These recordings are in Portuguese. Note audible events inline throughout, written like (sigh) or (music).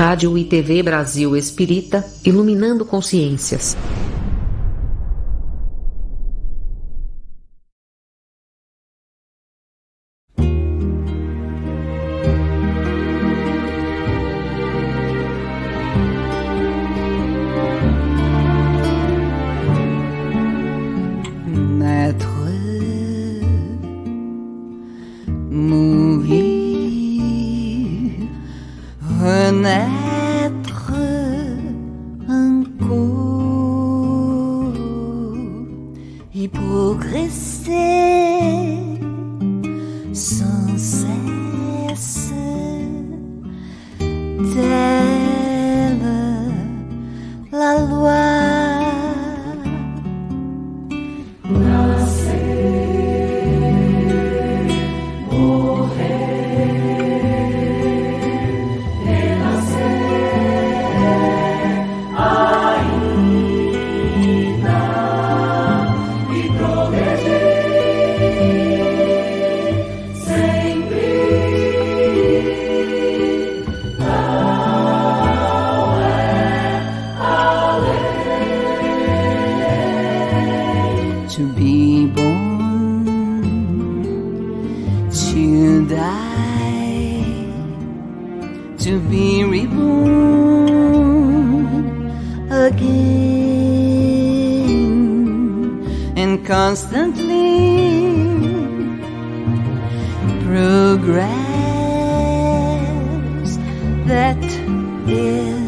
Rádio e TV Brasil Espírita, iluminando consciências. progress that is.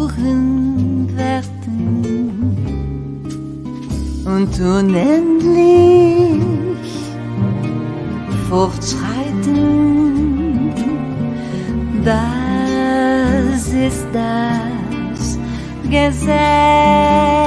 Ohren werden und unendlich fortschreiten. Das ist das Gesetz.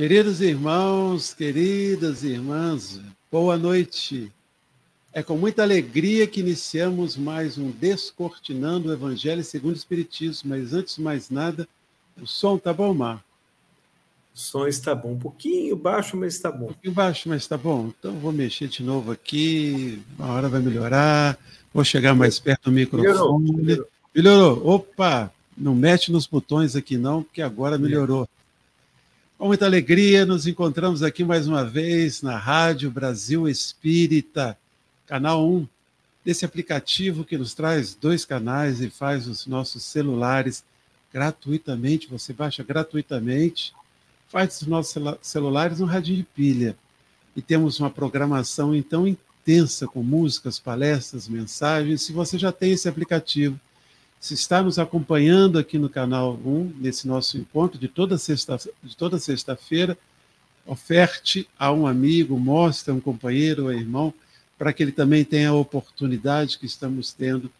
Queridos irmãos, queridas irmãs, boa noite. É com muita alegria que iniciamos mais um Descortinando o Evangelho segundo o Espiritismo, mas antes de mais nada, o som tá bom, Marco? O som está bom, um pouquinho baixo, mas está bom. Um pouquinho baixo, mas está bom. Então vou mexer de novo aqui, uma hora vai melhorar, vou chegar mais perto do microfone. Melhorou, melhorou. melhorou. Opa, não mete nos botões aqui não, porque agora melhorou. Com muita alegria, nos encontramos aqui mais uma vez na Rádio Brasil Espírita, canal 1, desse aplicativo que nos traz dois canais e faz os nossos celulares gratuitamente. Você baixa gratuitamente, faz os nossos celulares um radinho de pilha. E temos uma programação então intensa com músicas, palestras, mensagens. Se você já tem esse aplicativo, se está nos acompanhando aqui no canal 1, nesse nosso encontro de toda sexta, de toda sexta-feira, oferte a um amigo, mostre a um companheiro ou irmão, para que ele também tenha a oportunidade que estamos tendo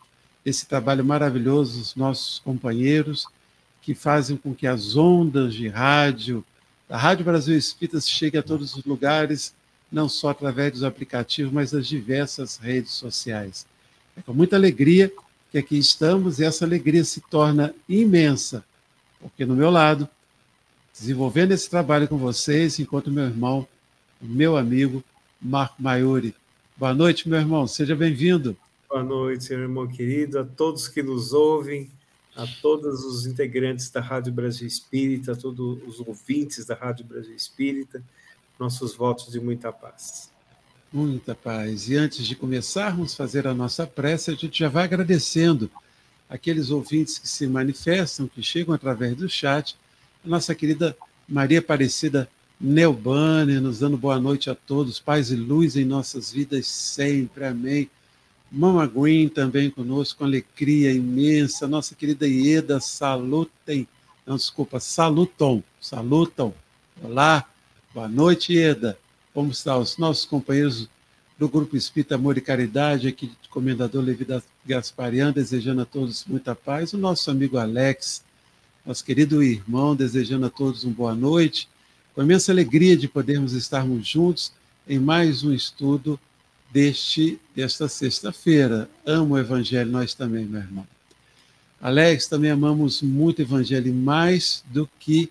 esse trabalho maravilhoso dos nossos companheiros que fazem com que as ondas de rádio da Rádio Brasil Espírita chegue a todos os lugares, não só através dos aplicativos, mas das diversas redes sociais. É com muita alegria que aqui estamos e essa alegria se torna imensa, porque no meu lado, desenvolvendo esse trabalho com vocês, enquanto meu irmão, meu amigo Marco Maiuri. Boa noite, meu irmão, seja bem-vindo. Boa noite, meu irmão querido, a todos que nos ouvem, a todos os integrantes da Rádio Brasil Espírita, a todos os ouvintes da Rádio Brasil Espírita, nossos votos de muita paz. Muita paz. E antes de começarmos a fazer a nossa prece, a gente já vai agradecendo aqueles ouvintes que se manifestam, que chegam através do chat. A nossa querida Maria Aparecida Neubane, nos dando boa noite a todos, paz e luz em nossas vidas sempre, amém. Mama Green também conosco, com alegria imensa. Nossa querida Ieda, salutem. Não, desculpa, salutam, salutam. Olá, boa noite, Ieda. Como estão os nossos companheiros do Grupo Espírita Amor e Caridade, aqui de Comendador Levi Gasparian, desejando a todos muita paz. O nosso amigo Alex, nosso querido irmão, desejando a todos uma boa noite. Com imensa alegria de podermos estarmos juntos em mais um estudo deste desta sexta-feira. Amo o Evangelho, nós também, meu irmão. Alex, também amamos muito o Evangelho, mais do que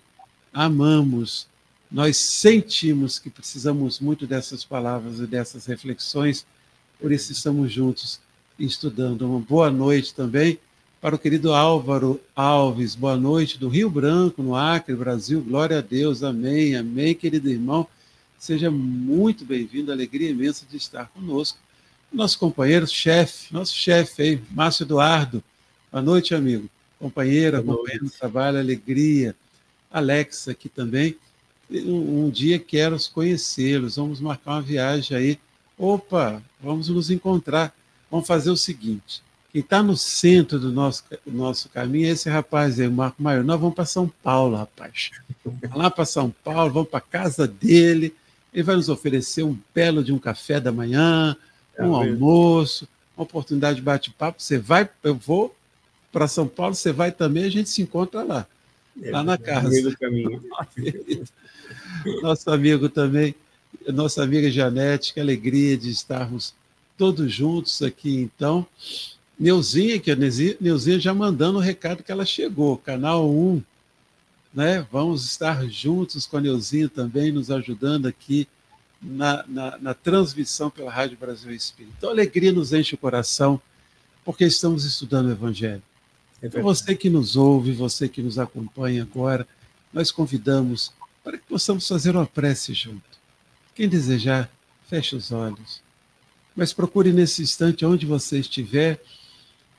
amamos, nós sentimos que precisamos muito dessas palavras e dessas reflexões, por isso estamos juntos estudando. Uma boa noite também para o querido Álvaro Alves, boa noite, do Rio Branco, no Acre, Brasil. Glória a Deus, amém, amém, querido irmão. Seja muito bem-vindo, alegria imensa de estar conosco. Nosso companheiro, chefe, nosso chefe aí, Márcio Eduardo. Boa noite, amigo. Companheira, companheiro do trabalho, alegria. Alex aqui também um, um dia quero conhecê-los, vamos marcar uma viagem aí. Opa, vamos nos encontrar. Vamos fazer o seguinte: quem está no centro do nosso, nosso caminho é esse rapaz aí, o Marco Maior. Nós vamos para São Paulo, rapaz. Lá para São Paulo, vamos para a casa dele. Ele vai nos oferecer um belo de um café da manhã, é um almoço, uma oportunidade de bate-papo. Você vai, eu vou para São Paulo, você vai também, a gente se encontra lá. É, lá na casa. No meio do caminho. (laughs) Nosso amigo também, nossa amiga Janete, que alegria de estarmos todos juntos aqui, então. Neuzinha, que a Neuzinha já mandando o recado que ela chegou, canal 1, né? Vamos estar juntos com a Neuzinha também, nos ajudando aqui na, na, na transmissão pela Rádio Brasil Espírito. Então, alegria nos enche o coração, porque estamos estudando o Evangelho. É então, você que nos ouve, você que nos acompanha agora, nós convidamos para que possamos fazer uma prece junto. Quem desejar, feche os olhos. Mas procure nesse instante, onde você estiver,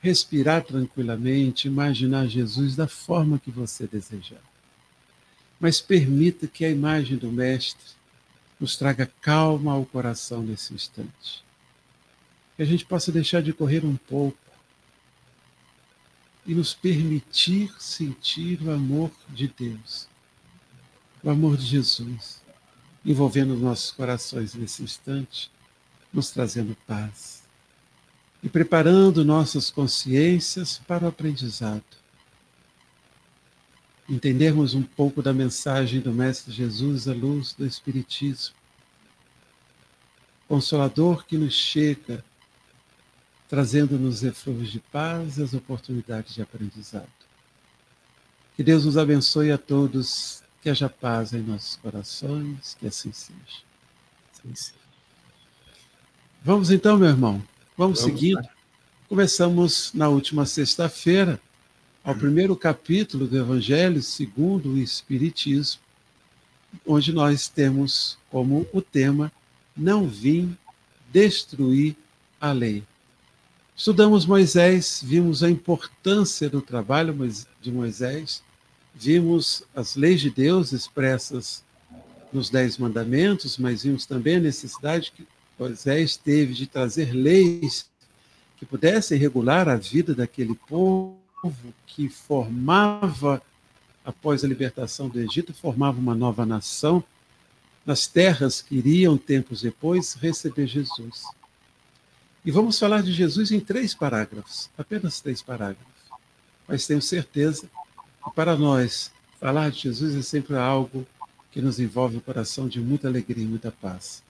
respirar tranquilamente, imaginar Jesus da forma que você desejar. Mas permita que a imagem do Mestre nos traga calma ao coração nesse instante. Que a gente possa deixar de correr um pouco e nos permitir sentir o amor de Deus o amor de Jesus envolvendo nossos corações nesse instante, nos trazendo paz e preparando nossas consciências para o aprendizado. Entendermos um pouco da mensagem do Mestre Jesus à luz do Espiritismo, consolador que nos chega, trazendo-nos efluvos de paz e as oportunidades de aprendizado. Que Deus nos abençoe a todos que haja paz em nossos corações, que assim seja. Assim. Vamos então, meu irmão, vamos, vamos seguindo. Lá. Começamos na última sexta-feira, ao primeiro capítulo do Evangelho segundo o Espiritismo, onde nós temos como o tema Não vim destruir a lei. Estudamos Moisés, vimos a importância do trabalho de Moisés, Vimos as leis de Deus expressas nos Dez Mandamentos, mas vimos também a necessidade que Moisés teve de trazer leis que pudessem regular a vida daquele povo que formava, após a libertação do Egito, formava uma nova nação nas terras que iriam, tempos depois, receber Jesus. E vamos falar de Jesus em três parágrafos, apenas três parágrafos. Mas tenho certeza para nós, falar de Jesus é sempre algo que nos envolve o coração de muita alegria e muita paz.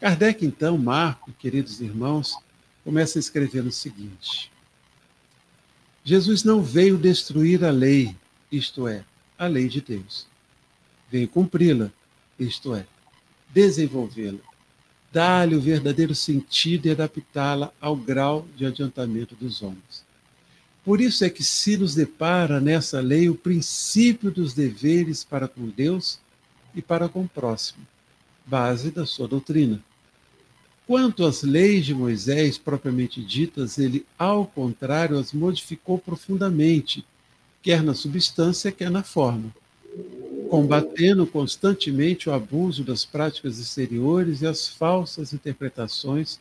Kardec, então, Marco, queridos irmãos, começa a escrever o seguinte: Jesus não veio destruir a lei, isto é, a lei de Deus. Veio cumpri-la, isto é, desenvolvê-la, dar-lhe o verdadeiro sentido e adaptá-la ao grau de adiantamento dos homens. Por isso é que se nos depara nessa lei o princípio dos deveres para com Deus e para com o próximo, base da sua doutrina. Quanto às leis de Moisés propriamente ditas, ele, ao contrário, as modificou profundamente, quer na substância, quer na forma, combatendo constantemente o abuso das práticas exteriores e as falsas interpretações,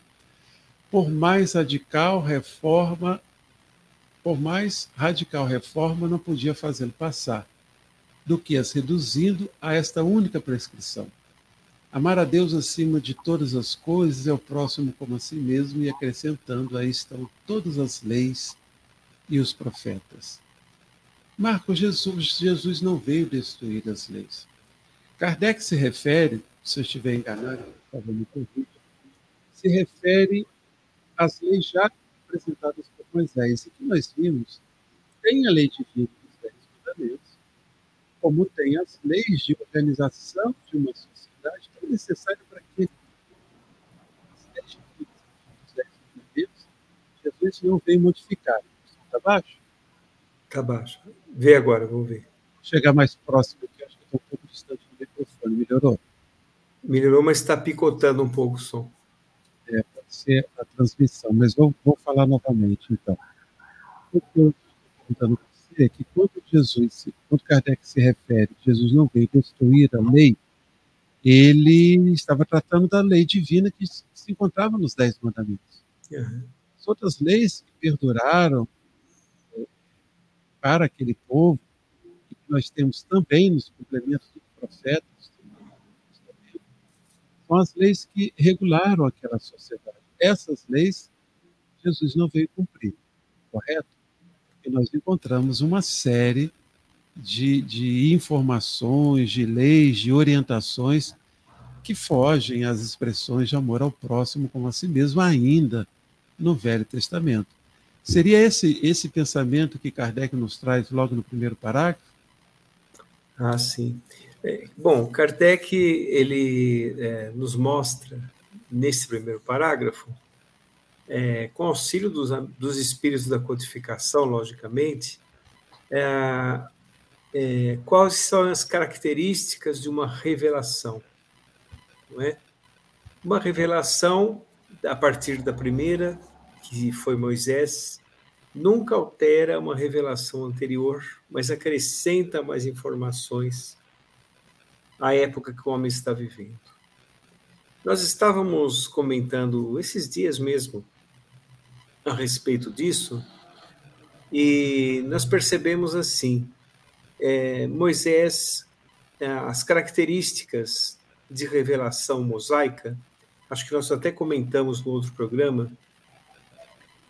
por mais radical reforma, por mais radical reforma não podia fazê-lo passar, do que as reduzindo a esta única prescrição Amar a Deus acima de todas as coisas é o próximo como a si mesmo, e acrescentando, aí estão todas as leis e os profetas. Marcos, Jesus, Jesus não veio destruir as leis. Kardec se refere, se eu estiver enganado, corrija, se refere às leis já apresentadas por Moisés. E que nós vimos, tem a lei divina dos Dez Mandamentos, como tem as leis de organização de uma sociedade verdade, tão necessário para que Jesus não veio modificar. Está baixo? Está baixo. Vê agora, vamos ver. Chegar mais próximo aqui, acho que estou um pouco distante do microfone. Melhorou? Melhorou, mas está picotando um pouco o som. É, pode ser a transmissão, mas vou, vou falar novamente, então. O que eu estou perguntando para você é que quando Jesus, quando Kardec se refere, Jesus não veio destruir a lei, ele estava tratando da lei divina que se encontrava nos Dez Mandamentos. Uhum. As outras leis que perduraram para aquele povo, e que nós temos também nos complementos dos profetas, são as leis que regularam aquela sociedade. Essas leis, Jesus não veio cumprir, correto? E nós encontramos uma série de, de informações, de leis, de orientações que fogem às expressões de amor ao próximo como a si mesmo, ainda no Velho Testamento. Seria esse, esse pensamento que Kardec nos traz logo no primeiro parágrafo? Ah, sim. É, bom, Kardec ele é, nos mostra nesse primeiro parágrafo, é, com auxílio dos, dos espíritos da codificação, logicamente, é, é, quais são as características de uma revelação. Não é? Uma revelação, a partir da primeira, que foi Moisés, nunca altera uma revelação anterior, mas acrescenta mais informações à época que o homem está vivendo. Nós estávamos comentando esses dias mesmo a respeito disso, e nós percebemos assim: é, Moisés, é, as características de revelação mosaica, acho que nós até comentamos no outro programa,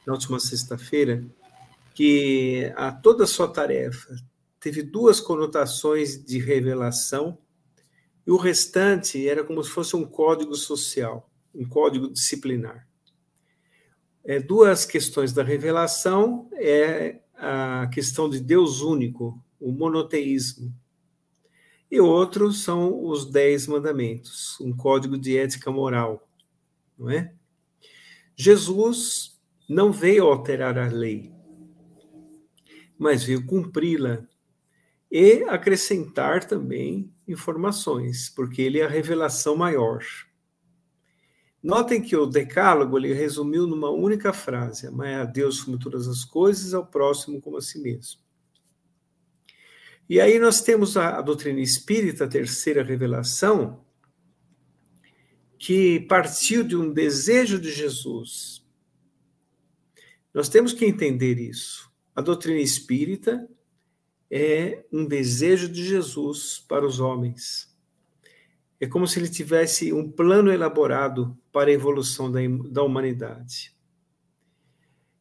na última sexta-feira, que a toda a sua tarefa teve duas conotações de revelação e o restante era como se fosse um código social, um código disciplinar. É, duas questões da revelação é a questão de Deus único, o monoteísmo. E outros são os Dez Mandamentos, um código de ética moral, não é? Jesus não veio alterar a lei, mas veio cumpri-la e acrescentar também informações, porque ele é a revelação maior. Notem que o decálogo ele resumiu numa única frase: amar a Deus como todas as coisas, ao próximo como a si mesmo. E aí nós temos a, a doutrina espírita, a terceira revelação, que partiu de um desejo de Jesus. Nós temos que entender isso. A doutrina espírita é um desejo de Jesus para os homens. É como se ele tivesse um plano elaborado para a evolução da, da humanidade.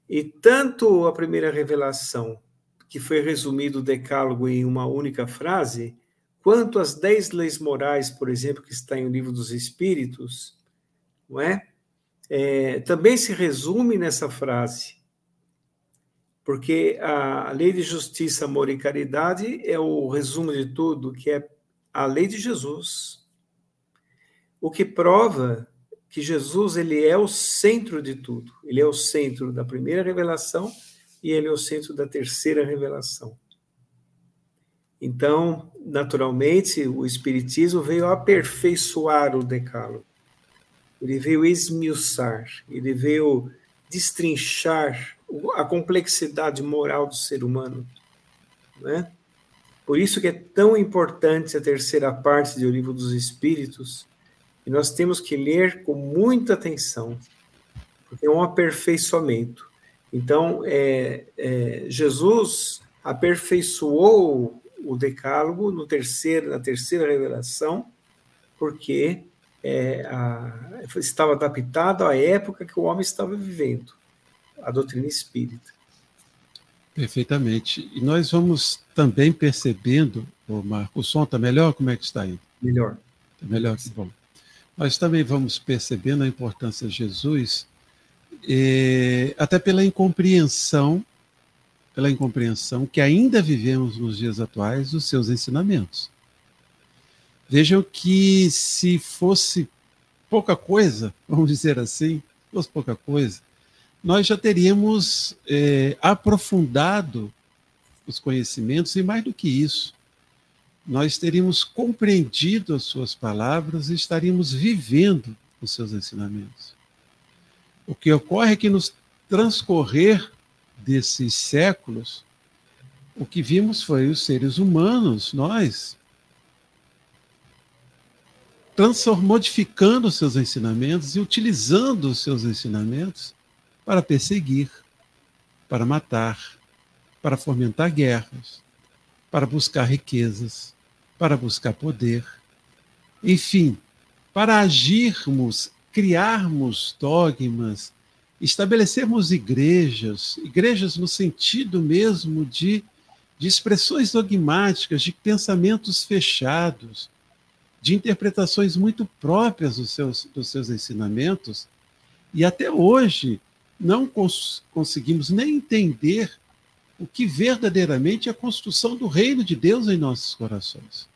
E tanto a primeira revelação que foi resumido o decálogo em uma única frase, quanto às dez leis morais, por exemplo, que está em O Livro dos Espíritos, não é? é também se resume nessa frase. Porque a lei de justiça, amor e caridade é o resumo de tudo, que é a lei de Jesus. O que prova que Jesus ele é o centro de tudo. Ele é o centro da primeira revelação e ele é o centro da terceira revelação. Então, naturalmente, o Espiritismo veio aperfeiçoar o decálogo. Ele veio esmiuçar, ele veio destrinchar a complexidade moral do ser humano. Né? Por isso que é tão importante a terceira parte do Livro dos Espíritos, e nós temos que ler com muita atenção, porque é um aperfeiçoamento. Então, é, é, Jesus aperfeiçoou o decálogo no terceiro, na terceira revelação, porque é, a, estava adaptado à época que o homem estava vivendo, a doutrina espírita. Perfeitamente. E nós vamos também percebendo, o Marco, o som está melhor? Como é que está aí? Melhor. Está melhor que bom. Nós também vamos percebendo a importância de Jesus, eh, até pela incompreensão pela incompreensão que ainda vivemos nos dias atuais dos seus ensinamentos. Vejam que se fosse pouca coisa, (laughs) vamos dizer assim, fosse pouca coisa, nós já teríamos é, aprofundado os conhecimentos e mais do que isso, nós teríamos compreendido as suas palavras e estaríamos vivendo os seus ensinamentos. O que ocorre é que nos transcorrer desses séculos, o que vimos foi os seres humanos, nós, modificando seus ensinamentos e utilizando os seus ensinamentos para perseguir, para matar, para fomentar guerras, para buscar riquezas, para buscar poder, enfim, para agirmos, criarmos dogmas, estabelecermos igrejas, igrejas no sentido mesmo de, de expressões dogmáticas, de pensamentos fechados, de interpretações muito próprias dos seus, dos seus ensinamentos, e até hoje não cons conseguimos nem entender o que verdadeiramente é a construção do reino de Deus em nossos corações.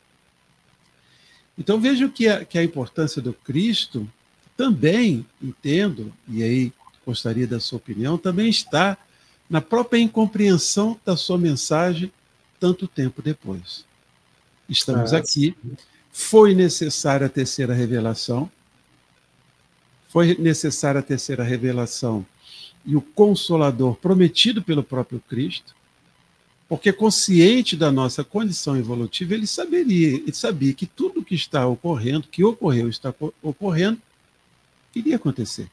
Então vejam que a, que a importância do Cristo também entendo, e aí gostaria da sua opinião, também está na própria incompreensão da sua mensagem tanto tempo depois. Estamos ah, aqui. Foi necessária a terceira revelação. Foi necessária a terceira revelação e o consolador prometido pelo próprio Cristo, porque consciente da nossa condição evolutiva, ele saberia, ele sabia que tudo que está ocorrendo, que ocorreu, está ocorrendo, iria acontecer.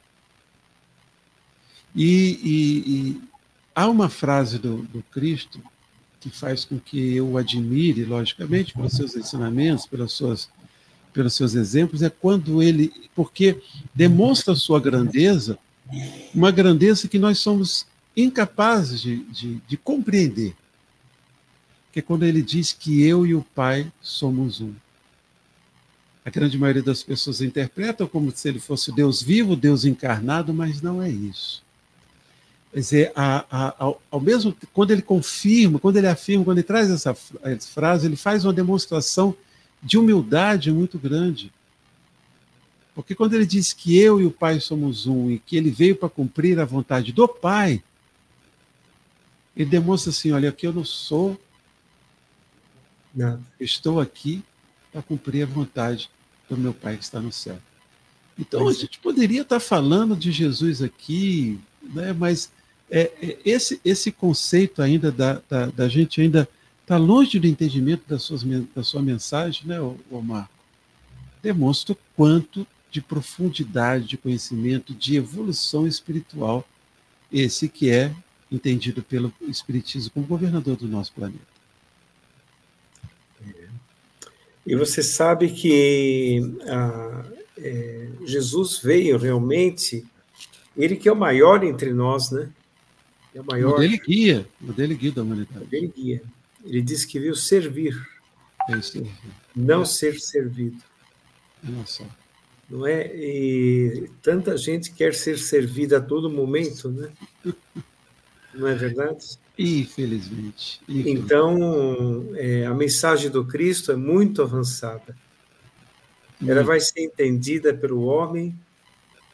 E, e, e há uma frase do, do, Cristo que faz com que eu o admire, logicamente, pelos seus ensinamentos, pelas suas, pelos seus exemplos, é quando ele, porque demonstra a sua grandeza, uma grandeza que nós somos incapazes de, de, de compreender. Que é quando ele diz que eu e o Pai somos um. A grande maioria das pessoas interpretam como se ele fosse Deus vivo, Deus encarnado, mas não é isso. Quer dizer, a, a, ao, ao, mesmo quando ele confirma, quando ele afirma, quando ele traz essa frase, ele faz uma demonstração de humildade muito grande. Porque quando ele diz que eu e o Pai somos um e que ele veio para cumprir a vontade do Pai, ele demonstra assim: olha, aqui eu não sou, não. estou aqui para cumprir a vontade do meu Pai que está no céu. Então a gente poderia estar falando de Jesus aqui, né, mas é, é, esse, esse conceito ainda da, da, da gente ainda está longe do entendimento das suas, da sua mensagem, né, Marco? Demonstra o quanto de profundidade de conhecimento, de evolução espiritual, esse que é entendido pelo Espiritismo como governador do nosso planeta. É. E você sabe que ah, é, Jesus veio realmente, ele que é o maior entre nós, né? É o maior. Modelo guia, modelo guia da humanidade. Modelo guia. Ele diz que veio servir. É não ser servido. Nossa. Não é? E tanta gente quer ser servida a todo momento, né? Não é verdade? Infelizmente. Infelizmente. Então, é, a mensagem do Cristo é muito avançada. Ela vai ser entendida pelo homem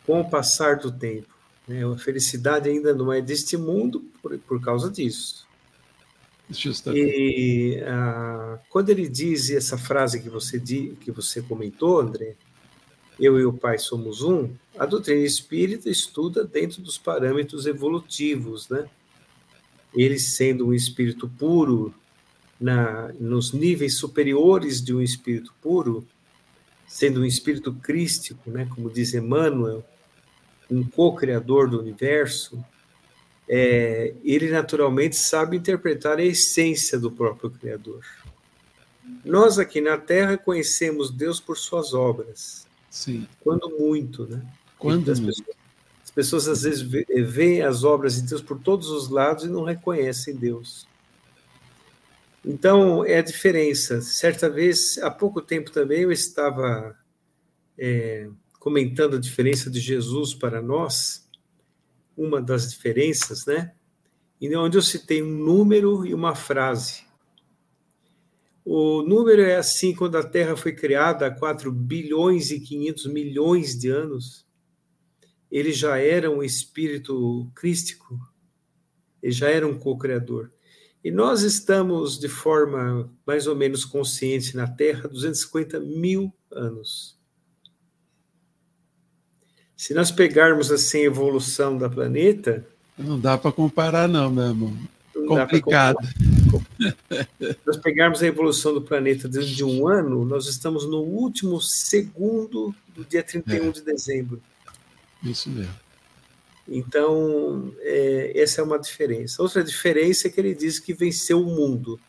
com o passar do tempo. Né? A felicidade ainda não é deste mundo por, por causa disso. Justamente. E ah, quando ele diz essa frase que você, que você comentou, André, eu e o Pai somos um, a doutrina espírita estuda dentro dos parâmetros evolutivos, né? Ele sendo um espírito puro, na, nos níveis superiores de um espírito puro, sendo um espírito crístico, né, como diz Emmanuel, um co-criador do universo, é, ele naturalmente sabe interpretar a essência do próprio Criador. Nós aqui na Terra conhecemos Deus por suas obras. Sim. Quando muito, né? Quando as pessoas, as pessoas às vezes veem as obras de Deus por todos os lados e não reconhecem Deus. Então, é a diferença. Certa vez, há pouco tempo também, eu estava é, comentando a diferença de Jesus para nós, uma das diferenças, né? E onde eu citei um número e uma frase. O número é assim, quando a Terra foi criada há 4 bilhões e 500 milhões de anos, ele já era um espírito crístico, ele já era um co-criador. E nós estamos de forma mais ou menos consciente na Terra há 250 mil anos. Se nós pegarmos assim a evolução da planeta. Não dá para comparar, não, meu irmão. Complicado. Se nós pegarmos a evolução do planeta dentro de um ano, nós estamos no último segundo do dia 31 é. de dezembro. Isso mesmo. Então, é, essa é uma diferença. Outra diferença é que ele diz que venceu o mundo.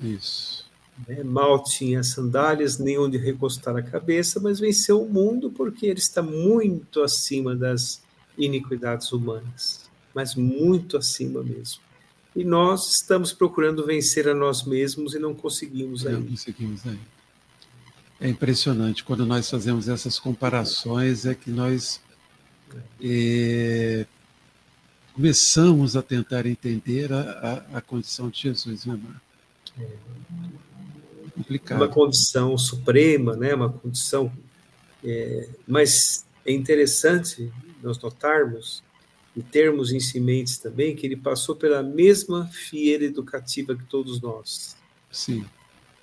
Isso. Né? Mal tinha sandálias, nem onde recostar a cabeça, mas venceu o mundo porque ele está muito acima das iniquidades humanas, mas muito acima mesmo. E nós estamos procurando vencer a nós mesmos e não conseguimos ainda. Não conseguimos ainda. É impressionante quando nós fazemos essas comparações, é que nós é, começamos a tentar entender a, a, a condição de Jesus, né, Marco? É complicado. Uma condição suprema, né? uma condição. É, mas é interessante nós notarmos e termos em si mentes também que ele passou pela mesma fieira educativa que todos nós. Sim.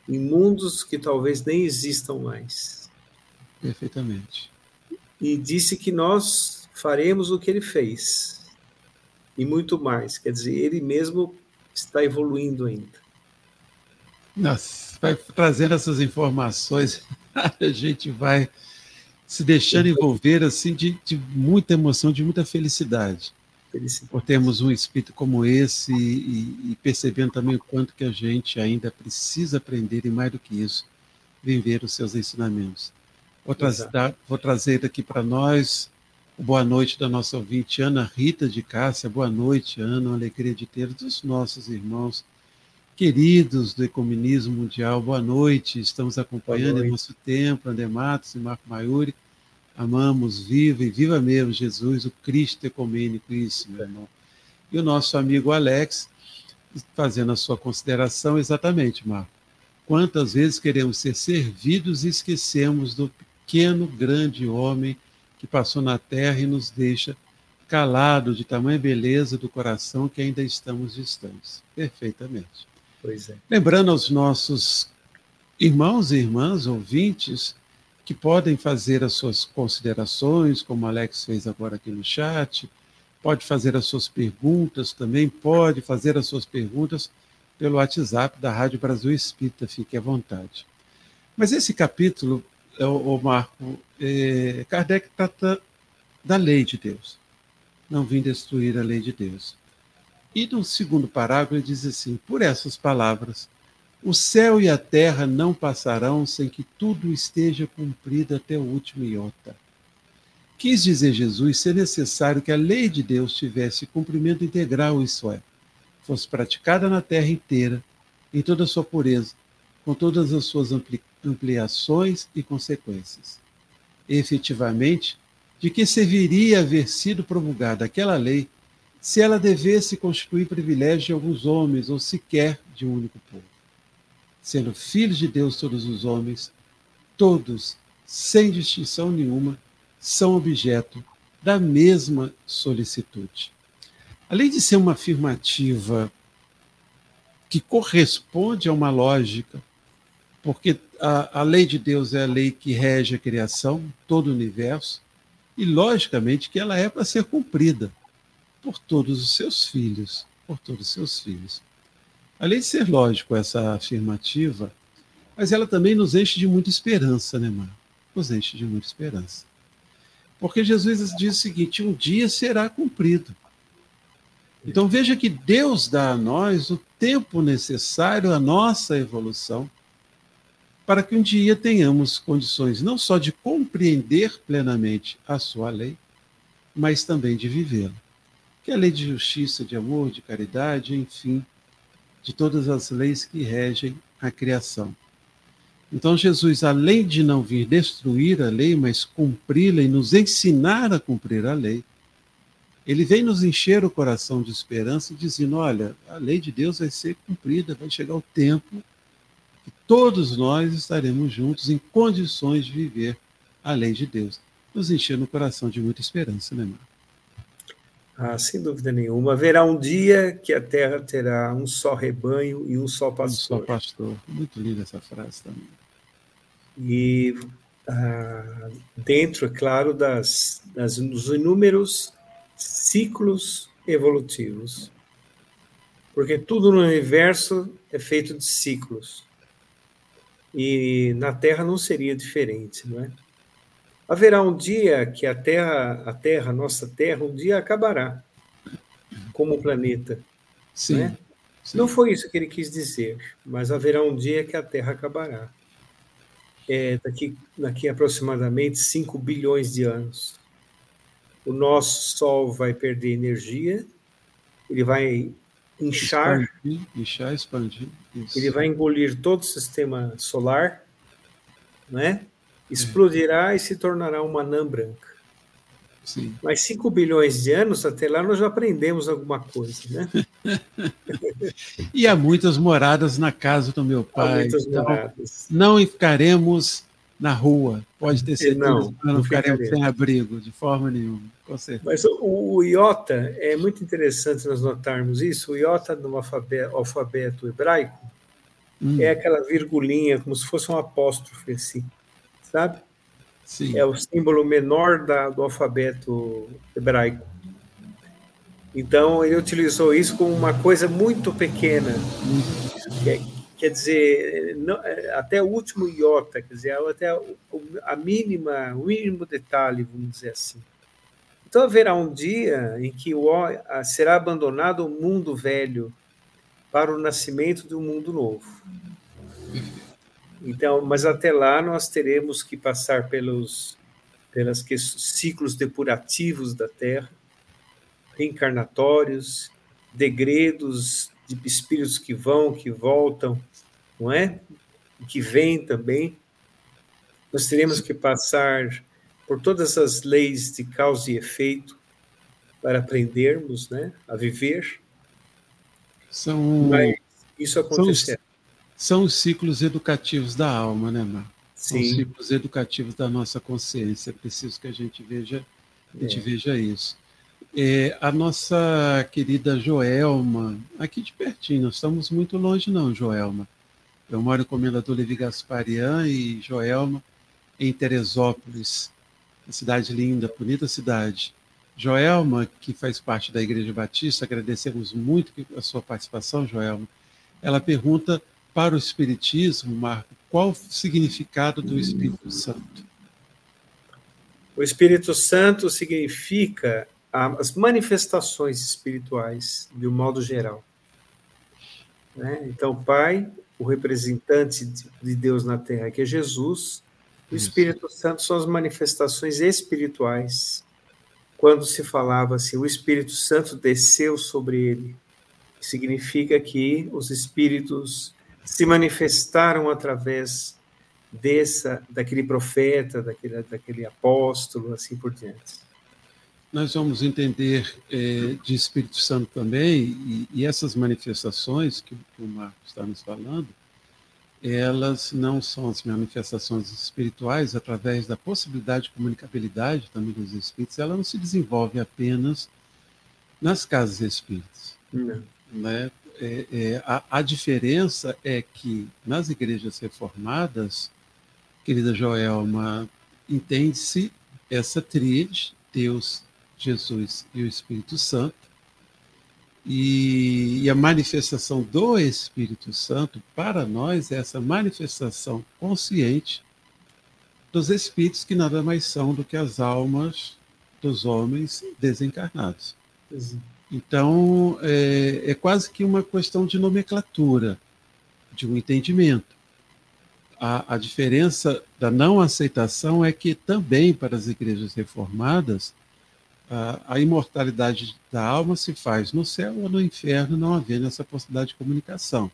Em mundos que talvez nem existam mais. Perfeitamente. E disse que nós faremos o que ele fez. E muito mais. Quer dizer, ele mesmo está evoluindo ainda. Nossa, vai trazendo essas informações, (laughs) a gente vai se deixando envolver assim de, de muita emoção, de muita felicidade. felicidade. Por termos um espírito como esse e, e, percebendo também o quanto que a gente ainda precisa aprender e mais do que isso, viver os seus ensinamentos. Vou, trazer, vou trazer aqui para nós boa noite da nossa ouvinte Ana Rita de Cássia. Boa noite, Ana. Uma alegria de ter os nossos irmãos Queridos do Ecumenismo Mundial, boa noite. Estamos acompanhando em nosso tempo, André Matos e Marco Maiuri. Amamos, viva e viva mesmo Jesus, o Cristo ecumênico, isso, meu irmão. E o nosso amigo Alex, fazendo a sua consideração, exatamente, Marco. Quantas vezes queremos ser servidos e esquecemos do pequeno, grande homem que passou na terra e nos deixa calado de tamanha beleza do coração que ainda estamos distantes. Perfeitamente. Pois é. Lembrando aos nossos irmãos e irmãs ouvintes que podem fazer as suas considerações, como o Alex fez agora aqui no chat, pode fazer as suas perguntas também, pode fazer as suas perguntas pelo WhatsApp da Rádio Brasil Espírita, fique à vontade. Mas esse capítulo, o Marco, é, Kardec trata da lei de Deus. Não vim destruir a lei de Deus. E no segundo parágrafo ele diz assim: Por essas palavras, o céu e a terra não passarão sem que tudo esteja cumprido até o último iota. Quis dizer Jesus ser necessário que a lei de Deus tivesse cumprimento integral, isso é, fosse praticada na terra inteira, em toda a sua pureza, com todas as suas ampliações e consequências. efetivamente, de que serviria haver sido promulgada aquela lei se ela devesse constituir privilégio de alguns homens ou sequer de um único povo? Sendo filhos de Deus todos os homens, todos, sem distinção nenhuma, são objeto da mesma solicitude. Além de ser uma afirmativa que corresponde a uma lógica, porque a, a lei de Deus é a lei que rege a criação, todo o universo, e logicamente que ela é para ser cumprida por todos os seus filhos, por todos os seus filhos. Além de ser lógico essa afirmativa, mas ela também nos enche de muita esperança, né, Mar? Nos enche de muita esperança. Porque Jesus diz o seguinte: um dia será cumprido. Então veja que Deus dá a nós o tempo necessário à nossa evolução para que um dia tenhamos condições não só de compreender plenamente a sua lei, mas também de vivê-la. Que é a lei de justiça, de amor, de caridade, enfim, de todas as leis que regem a criação. Então, Jesus, além de não vir destruir a lei, mas cumpri-la e nos ensinar a cumprir a lei, ele vem nos encher o coração de esperança, dizendo: olha, a lei de Deus vai ser cumprida, vai chegar o tempo que todos nós estaremos juntos em condições de viver a lei de Deus. Nos enchendo o coração de muita esperança, né, Marco? Ah, sem dúvida nenhuma. Haverá um dia que a terra terá um só rebanho e um só pastor. Um só pastor. Muito linda essa frase também. E ah, dentro, é claro, das, das, dos inúmeros ciclos evolutivos. Porque tudo no universo é feito de ciclos. E na Terra não seria diferente, não é? Haverá um dia que a Terra, a Terra, nossa Terra, um dia acabará como planeta. Sim, né? sim. Não foi isso que ele quis dizer, mas haverá um dia que a Terra acabará. É, daqui, daqui aproximadamente 5 bilhões de anos o nosso Sol vai perder energia, ele vai inchar, expandir, inchar, expandir. Isso. Ele vai engolir todo o sistema solar, né? Explodirá é. e se tornará uma anã branca. Sim. Mas 5 bilhões de anos, até lá nós já aprendemos alguma coisa, né? (laughs) e há muitas moradas na casa do meu pai. Então, moradas. Não ficaremos na rua. Pode ter (laughs) certeza não, não, não ficaremos sem abrigo, de forma nenhuma. Com certeza. Mas o, o, iota, é muito interessante nós notarmos isso. O iota no alfabeto, alfabeto hebraico hum. é aquela virgulinha, como se fosse um apóstrofe, assim, sabe? Sim. É o símbolo menor da, do alfabeto hebraico. Então, ele utilizou isso como uma coisa muito pequena, que é, quer dizer, não, é, até o último iota, quer dizer, até a mínima, o mínimo detalhe, vamos dizer assim. Então haverá um dia em que o, será abandonado o mundo velho para o nascimento de um mundo novo. Então, mas até lá nós teremos que passar pelos pelas que, ciclos depurativos da Terra, reencarnatórios, degredos de espíritos que vão, que voltam, não é? Que vêm também. Nós teremos que passar por todas as leis de causa e efeito para aprendermos, né, a viver. São Mas isso acontecerá. São, os ciclos educativos da alma, né, Mar? São os ciclos educativos da nossa consciência. É preciso que a gente veja, a gente é. veja isso. É, a nossa querida Joelma, aqui de pertinho, nós estamos muito longe não, Joelma. Eu moro em Comendador Levi Gasparian e Joelma em Teresópolis, uma cidade linda, bonita cidade. Joelma, que faz parte da Igreja Batista, agradecemos muito a sua participação, Joelma. Ela pergunta para o Espiritismo, Marco, qual o significado do Espírito Santo? O Espírito Santo significa as manifestações espirituais, de um modo geral. Né? Então, Pai, o representante de Deus na Terra, que é Jesus, o Espírito Santo são as manifestações espirituais. Quando se falava assim, o Espírito Santo desceu sobre ele, significa que os espíritos se manifestaram através dessa, daquele profeta, daquele, daquele apóstolo, assim por diante. Nós vamos entender é, de Espírito Santo também, e, e essas manifestações que, que o Marco está nos falando, elas não são as manifestações espirituais através da possibilidade de comunicabilidade também dos espíritos, ela não se desenvolve apenas nas casas espíritas. Não. Né? É, é, a, a, diferença é que nas igrejas reformadas, querida Joelma, entende-se essa tríade, Deus, Jesus e o Espírito Santo, e, e, a manifestação do Espírito Santo, para nós, é essa manifestação consciente dos espíritos que nada mais são do que as almas dos homens desencarnados. Então, é, é quase que uma questão de nomenclatura, de um entendimento. A, a diferença da não aceitação é que também para as igrejas reformadas, a, a, imortalidade da alma se faz no céu ou no inferno, não havendo essa possibilidade de comunicação.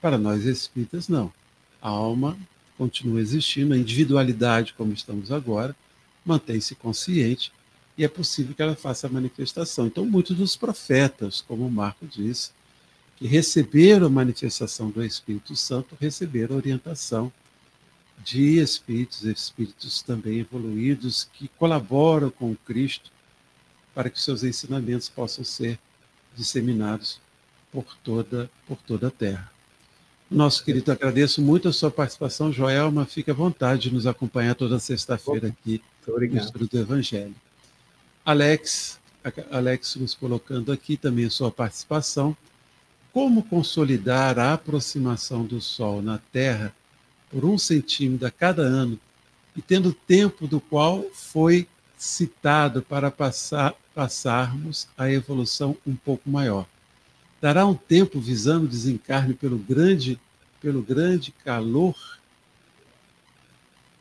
Para nós espíritas, não. A alma continua existindo, a individualidade, como estamos agora, mantém-se consciente e é possível que ela faça a manifestação. Então, muitos dos profetas, como o Marco disse, que receberam a manifestação do Espírito Santo, receberam orientação de espíritos, espíritos também evoluídos, que colaboram com o Cristo para que seus ensinamentos possam ser disseminados por toda, por toda a terra. Nosso querido, agradeço muito a sua participação, Joelma. Fique à vontade de nos acompanhar toda sexta-feira aqui no Estudo do Evangelho. Alex, Alex nos colocando aqui também a sua participação. Como consolidar a aproximação do Sol na Terra por um centímetro a cada ano e tendo tempo do qual foi citado para passar, passarmos a evolução um pouco maior. Dará um tempo visando desencarne pelo grande, pelo grande calor,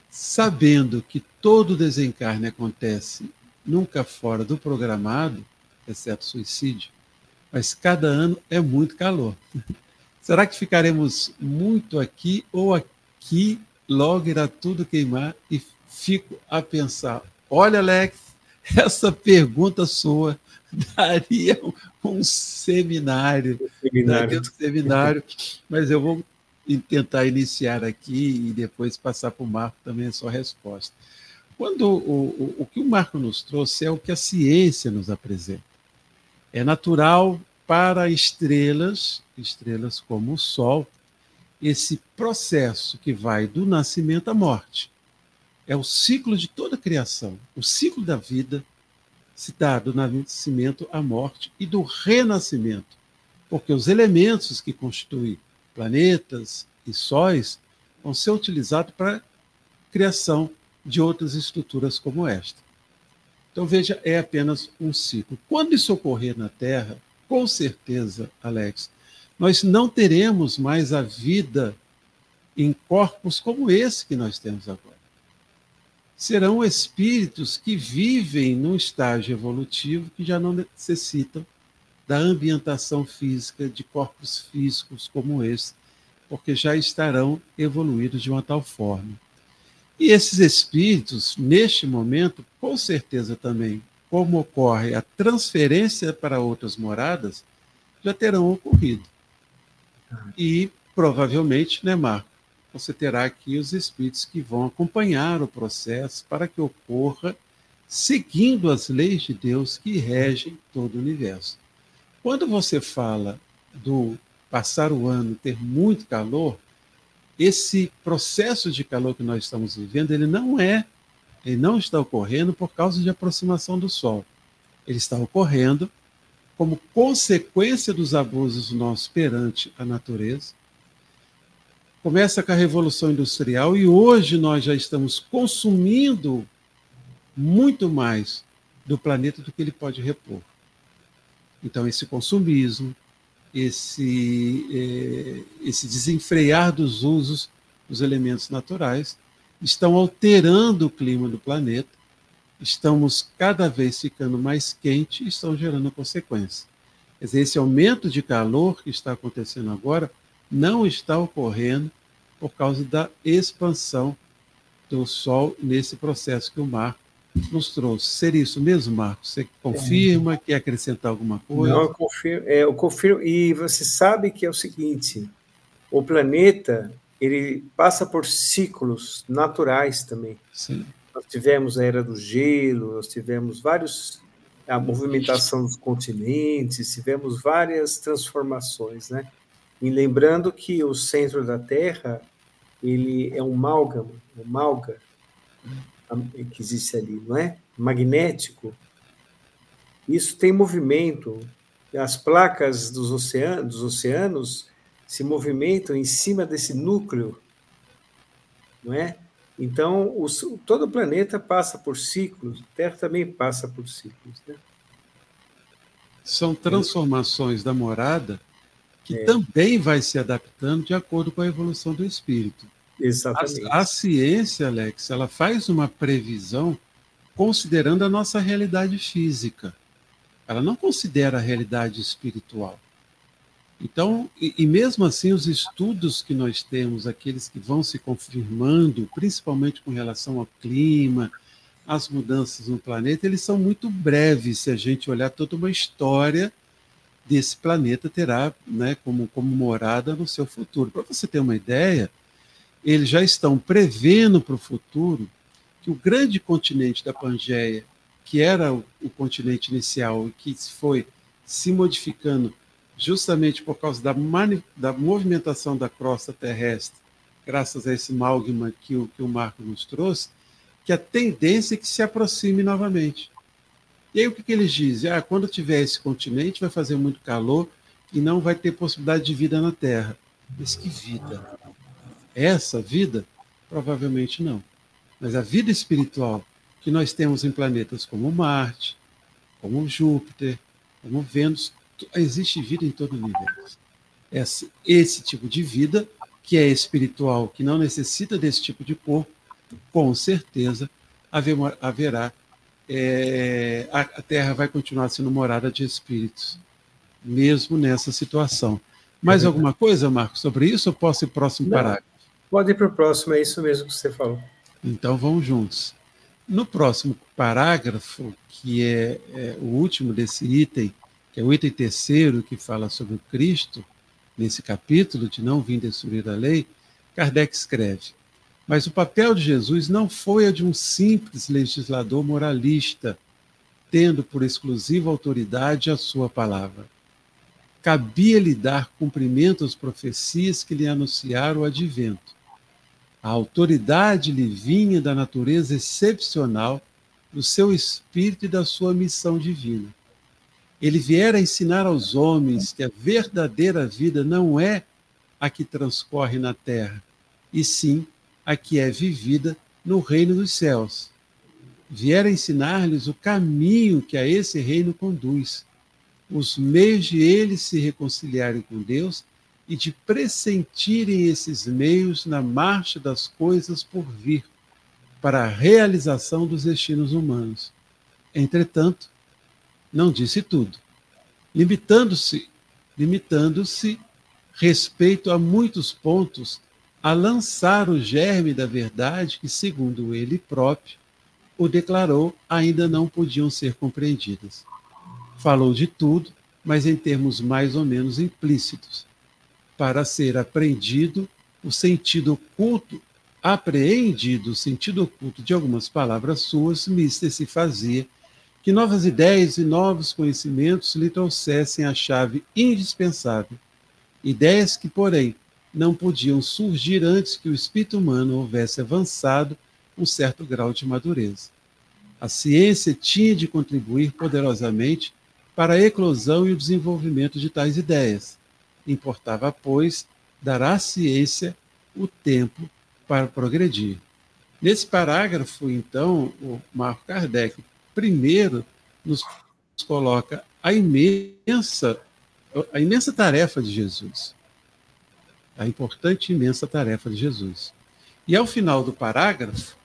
sabendo que todo desencarne acontece nunca fora do programado, exceto suicídio, mas cada ano é muito calor. (laughs) Será que ficaremos muito aqui ou aqui logo irá tudo queimar e fico a pensar, olha Alex, (laughs) essa pergunta sua daria um seminário, seminário. daria um seminário, (laughs) mas eu vou tentar iniciar aqui e depois passar para o Marco também a sua resposta. Quando o, o, o que o Marco nos trouxe é o que a ciência nos apresenta. É natural para estrelas, estrelas como o Sol, esse processo que vai do nascimento à morte. É o ciclo de toda a criação, o ciclo da vida se dá do nascimento à morte e do renascimento, porque os elementos que constituem planetas e sóis vão ser utilizados para a criação de outras estruturas como esta. Então, veja, é apenas um ciclo. Quando isso ocorrer na Terra, com certeza, Alex, nós não teremos mais a vida em corpos como esse que nós temos agora. Serão espíritos que vivem num estágio evolutivo que já não necessitam da ambientação física de corpos físicos como esse, porque já estarão evoluídos de uma tal forma e esses espíritos, neste momento, com certeza também, como ocorre a transferência para outras moradas, já terão ocorrido. E provavelmente, né, Marco? Você terá aqui os espíritos que vão acompanhar o processo para que ocorra seguindo as leis de Deus que regem todo o universo. Quando você fala do passar o ano ter muito calor, esse processo de calor que nós estamos vivendo, ele não é, ele não está ocorrendo por causa de aproximação do Sol. Ele está ocorrendo como consequência dos abusos nossos perante a natureza. Começa com a Revolução Industrial e hoje nós já estamos consumindo muito mais do planeta do que ele pode repor. Então, esse consumismo, esse, é, esse desenfrear dos usos dos elementos naturais estão alterando o clima do planeta, estamos cada vez ficando mais quente e estão gerando consequências. Quer dizer, esse aumento de calor que está acontecendo agora não está ocorrendo por causa da expansão do Sol nesse processo que o Marco nos trouxe. Seria isso mesmo, Marcos? Você confirma, é. quer acrescentar alguma coisa? Não, eu confirmo, é, eu confirmo. E você sabe que é o seguinte: o planeta ele passa por ciclos naturais também. Sim. Nós tivemos a era do gelo, nós tivemos vários a movimentação dos continentes, tivemos várias transformações, né? E lembrando que o centro da Terra ele é um málgama, um malga, que existe ali, não é? Magnético. Isso tem movimento. As placas dos oceanos, dos oceanos se movimentam em cima desse núcleo, não é? Então, todo o planeta passa por ciclos, a Terra também passa por ciclos. Né? São transformações da morada que é. também vai se adaptando de acordo com a evolução do espírito. Exatamente. A, a, ciência, Alex, ela faz uma previsão considerando a nossa realidade física. Ela não considera a realidade espiritual. Então, e, e mesmo assim, os estudos que nós temos, aqueles que vão se confirmando, principalmente com relação ao clima, as mudanças no planeta, eles são muito breves se a gente olhar toda uma história desse planeta terá né, como, como morada no seu futuro. Para você ter uma ideia, eles já estão prevendo para o futuro que o grande continente da Pangeia, que era o, o continente inicial e que foi se modificando justamente por causa da, da movimentação da crosta terrestre, graças a esse magma que o, que o Marco nos trouxe, que a tendência é que se aproxime novamente. E aí o que, que eles dizem? Ah, quando tiver esse continente vai fazer muito calor e não vai ter possibilidade de vida na Terra. Mas que vida? Essa vida? Provavelmente não. Mas a vida espiritual que nós temos em planetas como Marte, como Júpiter, como Vênus, existe vida em todo o universo. Esse, esse tipo de vida, que é espiritual, que não necessita desse tipo de corpo, com certeza haverá. É, a Terra vai continuar sendo morada de espíritos, mesmo nessa situação. Mais é alguma coisa, Marcos, sobre isso ou posso ir próximo não. parágrafo? Pode ir para o próximo, é isso mesmo que você falou. Então vamos juntos. No próximo parágrafo, que é, é, o último desse item, que é o item terceiro, que fala sobre Cristo, nesse capítulo de não vir destruir a lei, Kardec escreve: Mas o papel de Jesus não foi a de um simples legislador moralista, tendo por exclusiva autoridade a sua palavra. Cabia-lhe dar cumprimento às profecias que lhe anunciaram o advento a autoridade lhe vinha da natureza excepcional do seu espírito e da sua missão divina. Ele viera ensinar aos homens que a verdadeira vida não é a que transcorre na terra, e sim a que é vivida no reino dos céus. Viera ensinar-lhes o caminho que a esse reino conduz, os meios de eles se reconciliarem com Deus e de pressentirem esses meios na marcha das coisas por vir, para a realização dos destinos humanos. Entretanto, não disse tudo, limitando-se, limitando-se respeito a muitos pontos a lançar o germe da verdade que, segundo ele próprio, o declarou, ainda não podiam ser compreendidas. Falou de tudo, mas em termos mais ou menos implícitos, para ser aprendido o sentido oculto, apreendido o sentido oculto de algumas palavras suas, Mister se fazia que novas ideias e novos conhecimentos lhe trouxessem a chave indispensável. Ideias que, porém, não podiam surgir antes que o espírito humano houvesse avançado um certo grau de madureza. A ciência tinha de contribuir poderosamente para a eclosão e o desenvolvimento de tais ideias, Importava, pois, dar à ciência o tempo para progredir. Nesse parágrafo, então, o Marco Kardec primeiro nos coloca a imensa a imensa tarefa de Jesus. A importante e imensa tarefa de Jesus. E ao final do parágrafo,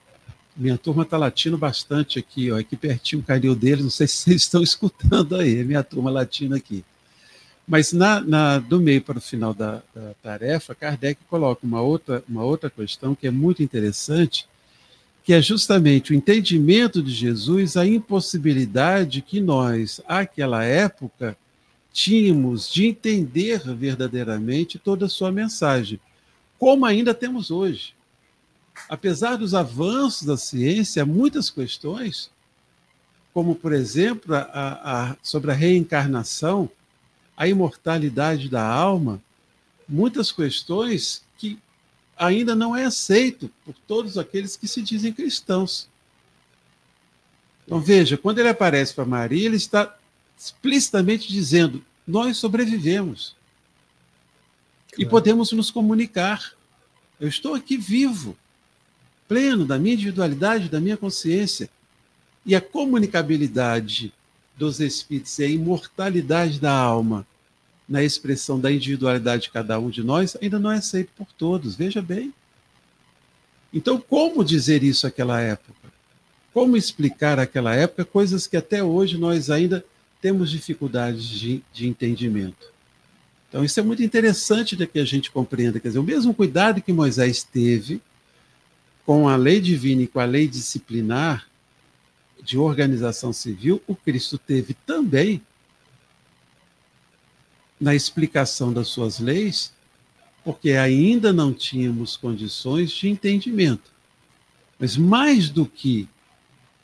minha turma está latindo bastante aqui, ó, aqui pertinho o canil deles, não sei se vocês estão (laughs) escutando aí, minha turma latindo aqui. Mas na, na, do meio para o final da, da, tarefa, Kardec coloca uma outra, uma outra questão que é muito interessante, que é justamente o entendimento de Jesus, a impossibilidade que nós, àquela época, tínhamos de entender verdadeiramente toda a sua mensagem, como ainda temos hoje. Apesar dos avanços da ciência, muitas questões, como, por exemplo, a, a, sobre a reencarnação, a imortalidade da alma, muitas questões que ainda não é aceito por todos aqueles que se dizem cristãos. Então veja, quando ele aparece para Maria, ele está explicitamente dizendo: nós sobrevivemos claro. e podemos nos comunicar. Eu estou aqui vivo, pleno da minha individualidade, da minha consciência. E a comunicabilidade dos espíritos e a imortalidade da alma na expressão da individualidade de cada um de nós ainda não é aceito por todos, veja bem. Então, como dizer isso naquela época? Como explicar aquela época coisas que até hoje nós ainda temos dificuldades de, de entendimento? Então, isso é muito interessante de que a gente compreenda. Quer dizer, o mesmo cuidado que Moisés teve com a lei divina e com a lei disciplinar de organização civil, o Cristo teve também na explicação das suas leis, porque ainda não tínhamos condições de entendimento. Mas mais do que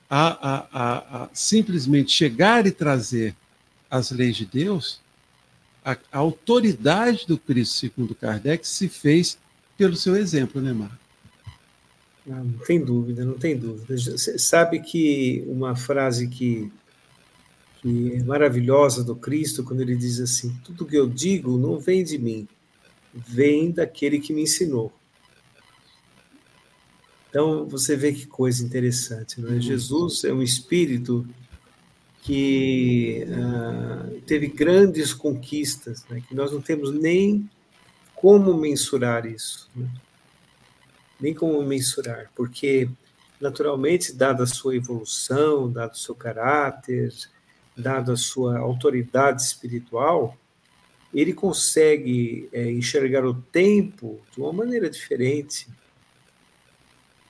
a, a, a, simplesmente chegar e trazer as leis de Deus, a, autoridade do Cristo, segundo Kardec, se fez pelo seu exemplo, né, Marco? Não, não tem dúvida, não tem dúvida. Você sabe que uma frase que, que é maravilhosa do Cristo, quando ele diz assim: Tudo que eu digo não vem de mim, vem daquele que me ensinou. Então, você vê que coisa interessante, não é? Uhum. Jesus é um espírito que uh, teve grandes conquistas, né? que nós não temos nem como mensurar isso. Né? Nem como mensurar, porque naturalmente, dada a sua evolução, dado o seu caráter, dada a sua autoridade espiritual, ele consegue é, enxergar o tempo de uma maneira diferente.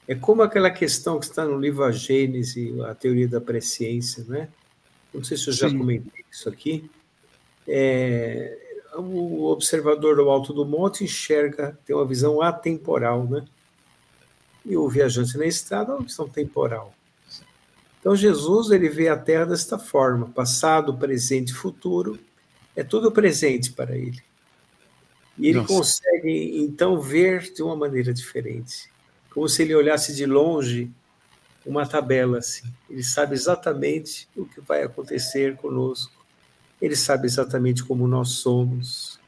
É como aquela questão que está no livro A Gênese, a teoria da presciência, né? Não sei se eu já Sim. comentei isso aqui. É, o observador do alto do monte enxerga, tem uma visão atemporal, né? E o viajante na estrada é uma visão temporal. Então Jesus ele vê a Terra desta forma, passado, presente e futuro, é tudo presente para ele. E ele Nossa. consegue então ver de uma maneira diferente, como se ele olhasse de longe uma tabela assim. Ele sabe exatamente o que vai acontecer conosco. Ele sabe exatamente como nós somos.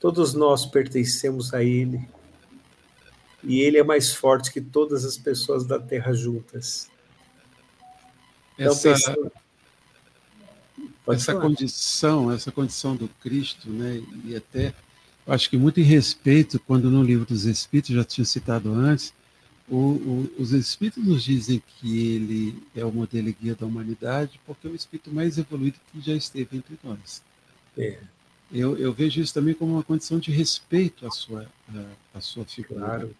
Todos nós pertencemos a ele e ele é mais forte que todas as pessoas da Terra juntas. Então, essa, pensando... essa condição, essa condição do Cristo, né, e até acho que muito em respeito, quando no livro dos Espíritos, já tinha citado antes, o, o, os Espíritos nos dizem que ele é o modelo e guia da humanidade, porque é o Espírito mais evoluído que já esteve entre nós. É. Eu, eu, vejo isso também como uma condição de respeito à sua, à, à sua figura. Claro.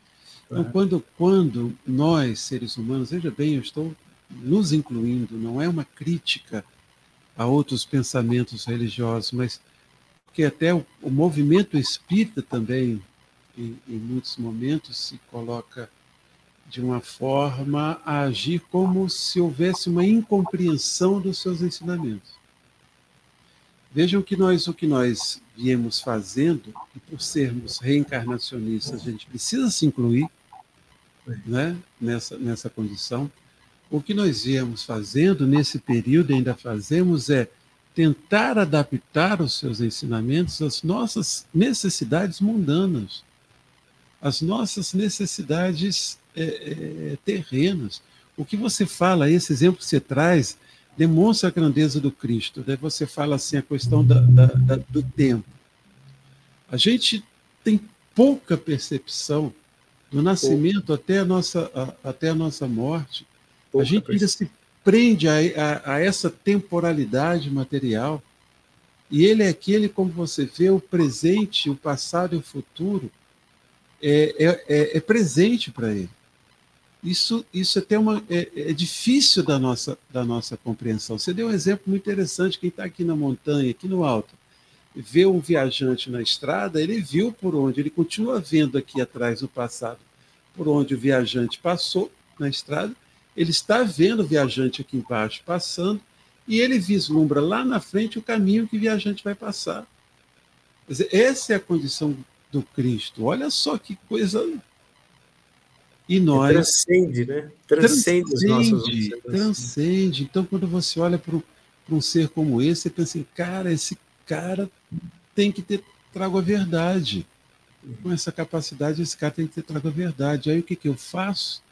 Então, quando, quando nós, seres humanos, veja bem, eu estou nos incluindo, não é uma crítica a outros pensamentos religiosos, mas porque até o, o movimento espírita também, em, em, muitos momentos, se coloca de uma forma a agir como se houvesse uma incompreensão dos seus ensinamentos. Vejam que nós o que nós viemos fazendo, e por sermos reencarnacionistas, a gente precisa se incluir né, nessa, nessa condição. O que nós viemos fazendo nesse período, ainda fazemos, é tentar adaptar os seus ensinamentos às nossas necessidades mundanas, às nossas necessidades é, é, terrenas. O que você fala, esse exemplo que você traz, demonstra a grandeza do Cristo. Né? Você fala assim a questão da, da, da, do tempo. A gente tem pouca percepção do nascimento até a nossa, a, até a nossa morte. A gente ainda se prende a, a, a, essa temporalidade material. E ele é aquele, como você vê, o presente, o passado e o futuro é, é, é, é presente para ele. Isso, isso até uma, é, é, difícil da nossa, da nossa compreensão. Você deu um exemplo muito interessante. Quem está aqui na montanha, aqui no alto, vê um viajante na estrada, ele viu por onde, ele continua vendo aqui atrás no passado, por onde o viajante passou na estrada, ele está vendo o viajante aqui embaixo passando, e ele vislumbra lá na frente o caminho que o viajante vai passar. Quer dizer, essa é a condição do Cristo. Olha só que coisa. E nós. Transcende, né? Transcende, transcende, transcende. Então, quando você olha para um ser como esse, você pensa assim, cara, esse cara tem que ter trago a verdade. Com essa capacidade, esse cara tem que ter trago a verdade. Aí o que, que eu faço?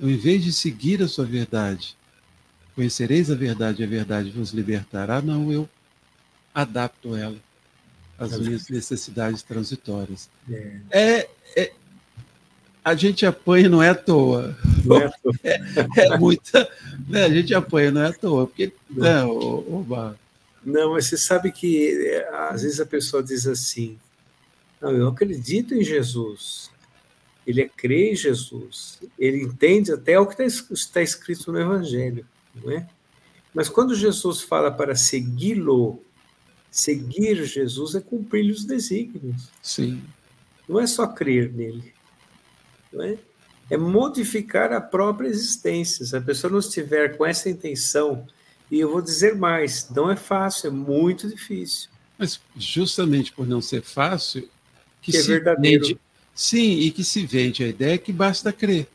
Eu, em vez de seguir a sua verdade, conhecereis a verdade e a verdade vos libertará, não, eu adapto ela às minhas necessidades transitórias. É, é, é a gente apanha não é à toa. Não é, à toa. (laughs) é, é muita. Né, a gente apanha não é à toa, porque. Né, o, o, não, mas você sabe que é, às vezes a pessoa diz assim: não, eu acredito em Jesus, ele é crê em Jesus, ele entende até o que está escrito no Evangelho, não é? Mas quando Jesus fala para segui-lo, seguir Jesus é cumprir os desígnios. Sim. Não é só crer nele, não é? É modificar a própria existência. Se a pessoa não estiver com essa intenção e eu vou dizer mais: não é fácil, é muito difícil. Mas justamente por não ser fácil, que, que é verdadeiro. Vende, sim, e que se vende a ideia que basta crer.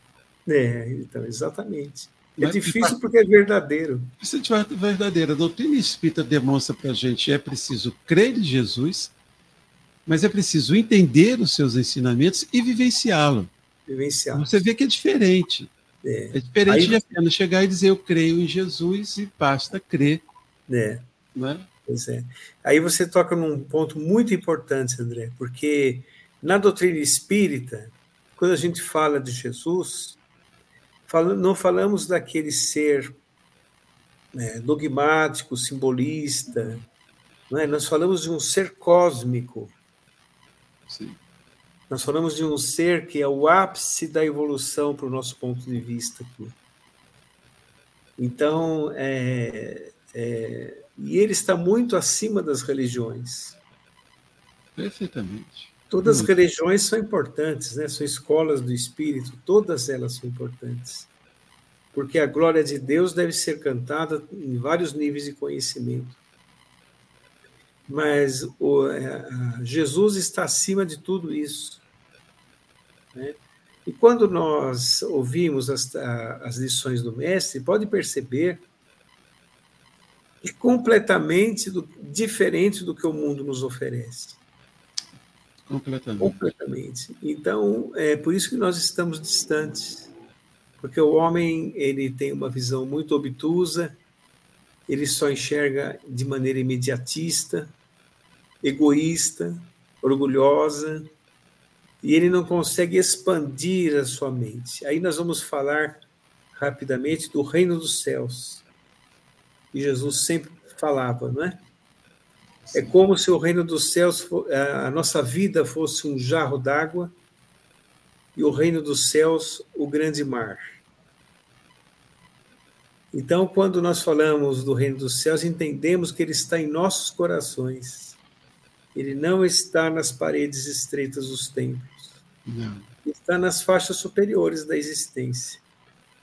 É, então, exatamente. É Mas, difícil porque é verdadeiro. Isso é verdadeiro. A doutrina espírita demonstra para a gente é preciso crer em Jesus, mas é preciso entender os seus ensinamentos e vivenciá-lo. Vivenciá-lo. Você vê que é diferente. É, é diferente Aí, de apenas chegar e dizer eu creio em Jesus e basta crer. É. Né? Pois é. Aí você toca num ponto muito importante, André, porque na doutrina espírita, quando a gente fala de Jesus, fala, não falamos daquele ser né, dogmático, simbolista, é? nós falamos de um ser cósmico. Sim. Nós falamos de um ser que é o ápice da evolução para o nosso ponto de vista aqui. Então, é, é, e ele está muito acima das religiões. Perfeitamente. Todas as religiões são importantes, né? são escolas do espírito, todas elas são importantes. Porque a glória de Deus deve ser cantada em vários níveis de conhecimento mas o, é, Jesus está acima de tudo isso. Né? E quando nós ouvimos as, as lições do Mestre, pode perceber que é completamente do, diferente do que o mundo nos oferece. Completamente. Completamente. Então, é por isso que nós estamos distantes, porque o homem ele tem uma visão muito obtusa, ele só enxerga de maneira imediatista, egoísta, orgulhosa, e ele não consegue expandir a sua mente. Aí nós vamos falar rapidamente do reino dos céus. E Jesus sempre falava, não é? É como se o reino dos céus, a nossa vida fosse um jarro d'água e o reino dos céus, o grande mar. Então, quando nós falamos do reino dos céus, entendemos que ele está em nossos corações ele não está nas paredes estreitas dos templos. Não. Está nas faixas superiores da existência.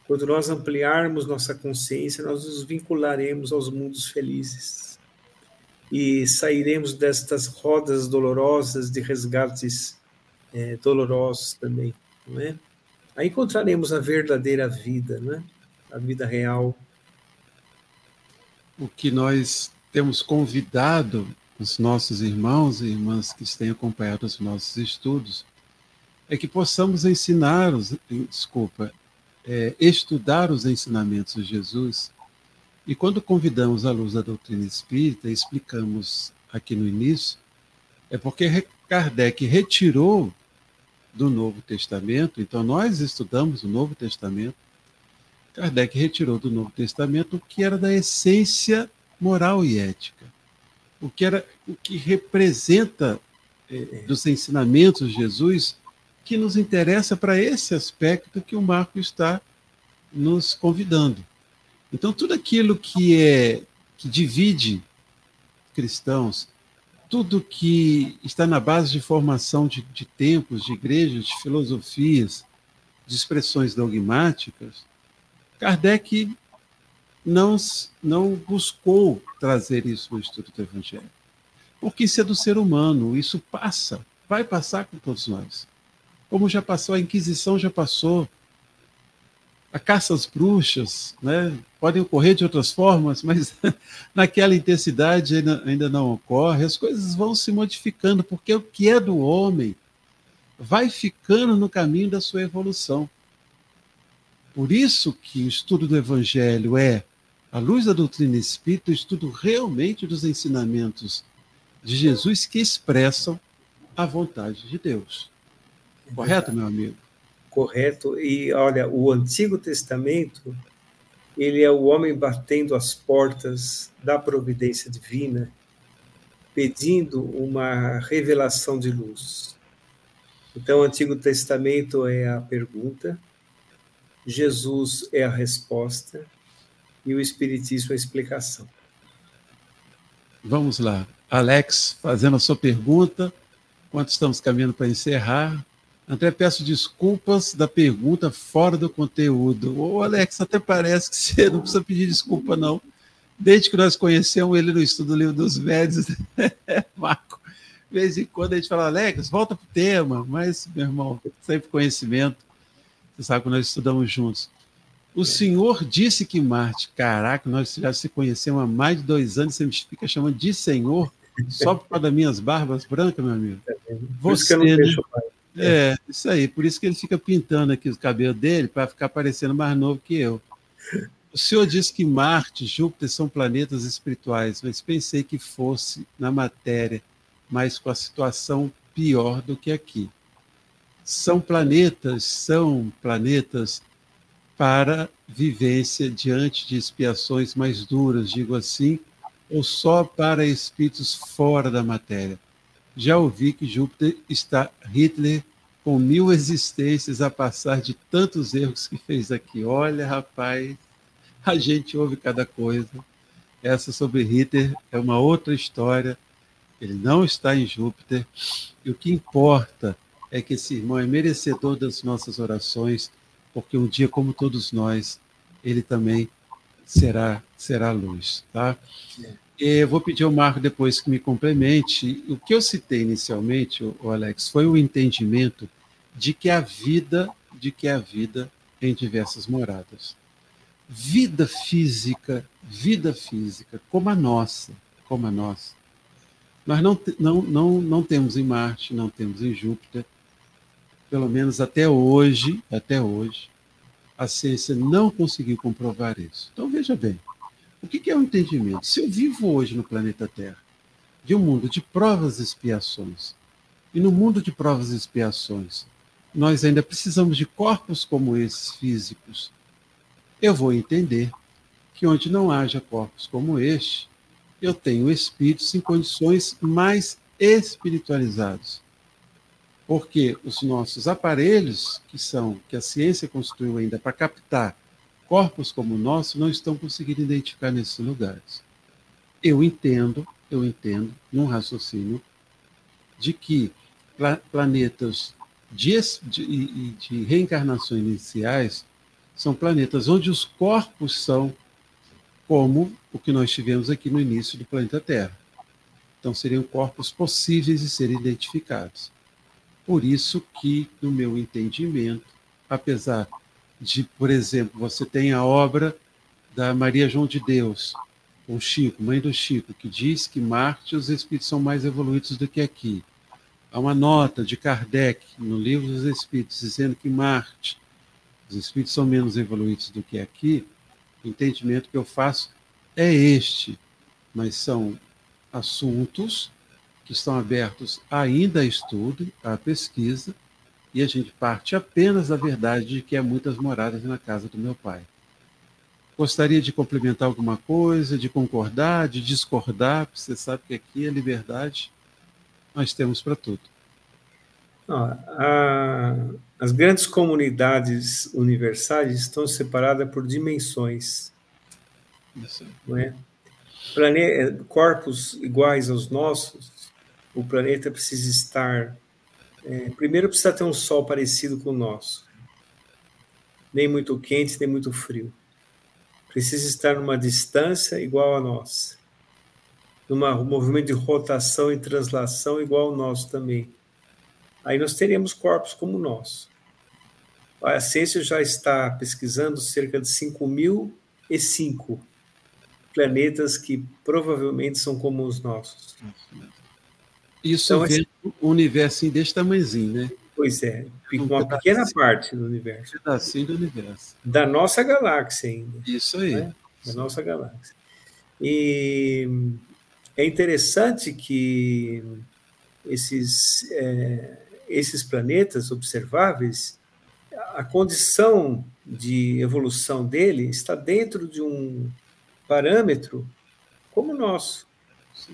Quando nós ampliarmos nossa consciência, nós nos vincularemos aos mundos felizes e sairemos destas rodas dolorosas de resgates é, dolorosos também, não é? Aí encontraremos a verdadeira vida, né? A vida real. O que nós temos convidado os nossos irmãos e irmãs que têm acompanhado os nossos estudos, é que possamos ensinar, os, desculpa, é, estudar os ensinamentos de Jesus. E quando convidamos a luz da doutrina espírita, explicamos aqui no início, é porque Kardec retirou do Novo Testamento, então nós estudamos o Novo Testamento, Kardec retirou do Novo Testamento o que era da essência moral e ética o que era o que representa eh, dos ensinamentos de Jesus que nos interessa para esse aspecto que o Marco está nos convidando. Então tudo aquilo que é que divide cristãos, tudo que está na base de formação de, de templos, de igrejas, de filosofias, de expressões dogmáticas, Kardec não, não buscou trazer isso no estudo do Evangelho. Porque isso é do ser humano, isso passa, vai passar com todos nós. Como já passou, a Inquisição já passou, a caça às bruxas, né? podem ocorrer de outras formas, mas (laughs) naquela intensidade ainda, ainda não ocorre. As coisas vão se modificando, porque o que é do homem vai ficando no caminho da sua evolução. Por isso que o estudo do Evangelho é à luz da doutrina espírita, o estudo realmente dos ensinamentos de Jesus que expressam a vontade de Deus. Correto, meu amigo? Correto. E olha, o Antigo Testamento, ele é o homem batendo as portas da providência divina, pedindo uma revelação de luz. Então, o Antigo Testamento é a pergunta, Jesus é a resposta, e o Espiritismo a explicação. Vamos lá. Alex, fazendo a sua pergunta, enquanto estamos caminhando para encerrar. André, peço desculpas da pergunta fora do conteúdo. Ô, Alex, até parece que você não precisa pedir desculpa, não. Desde que nós conhecemos ele no estudo do livro dos médios, (laughs) Marco, de vez em quando a gente fala, Alex, volta para o tema, mas, meu irmão, sempre conhecimento. Você sabe que nós estudamos juntos. O senhor disse que Marte, caraca, nós já se conhecemos há mais de dois anos, você me fica chamando de senhor só por causa das minhas barbas brancas, meu amigo. Você, né? É, isso aí, por isso que ele fica pintando aqui o cabelo dele para ficar parecendo mais novo que eu. O senhor disse que Marte e Júpiter são planetas espirituais, mas pensei que fosse na matéria, mas com a situação pior do que aqui. São planetas, são planetas para vivência diante de expiações mais duras, digo assim, ou só para espíritos fora da matéria. Já ouvi que Júpiter está Hitler com mil existências a passar de tantos erros que fez aqui. Olha, rapaz, a gente ouve cada coisa. Essa sobre Hitler é uma outra história. Ele não está em Júpiter. E o que importa é que esse irmão é merecedor das nossas orações porque um dia, como todos nós, ele também será será luz, tá? Eu vou pedir ao Marco depois que me complemente. O que eu citei inicialmente, o Alex, foi o entendimento de que a vida, de que a vida em diversas moradas. Vida física, vida física, como a nossa, como a nossa. Nós não, não, não, não temos em Marte, não temos em Júpiter, pelo menos até hoje, até hoje, a ciência não conseguiu comprovar isso. Então veja bem, o que é o entendimento? Se eu vivo hoje no planeta Terra, de um mundo de provas e expiações, e no mundo de provas e expiações, nós ainda precisamos de corpos como esses físicos, eu vou entender que onde não haja corpos como este, eu tenho espíritos em condições mais espiritualizados porque os nossos aparelhos, que são que a ciência construiu ainda para captar corpos como o nosso, não estão conseguindo identificar nesses lugares. Eu entendo, eu entendo, num raciocínio, de que planetas de, de, de reencarnações iniciais são planetas onde os corpos são como o que nós tivemos aqui no início do planeta Terra. Então, seriam corpos possíveis de serem identificados. Por isso que, no meu entendimento, apesar de, por exemplo, você tem a obra da Maria João de Deus, ou Chico, mãe do Chico, que diz que Marte os espíritos são mais evoluídos do que aqui. Há uma nota de Kardec no livro dos Espíritos dizendo que Marte, os espíritos são menos evoluídos do que aqui. O entendimento que eu faço é este, mas são assuntos estão abertos ainda a estudo, a pesquisa, e a gente parte apenas da verdade de que há muitas moradas na casa do meu pai. Gostaria de complementar alguma coisa, de concordar, de discordar, porque você sabe que aqui a liberdade nós temos para tudo. as grandes comunidades universais estão separadas por dimensões. Isso. Não é? Corpos iguais aos nossos, o planeta precisa estar. É, primeiro, precisa ter um Sol parecido com o nosso, nem muito quente, nem muito frio precisa estar numa distância igual a nossa, num movimento de rotação e translação igual ao nosso também. Aí nós teríamos corpos como o nosso. A ciência já está pesquisando cerca de 5.005 planetas que provavelmente são como os nossos. Isso então, vendo um universo desse tamanhozinho, né? Pois é, uma pequena parte do universo. Um pedacinho do universo. Da nossa galáxia ainda. Isso aí. Né? Da nossa galáxia. E é interessante que esses, é, esses planetas observáveis, a condição de evolução dele está dentro de um parâmetro como o nosso.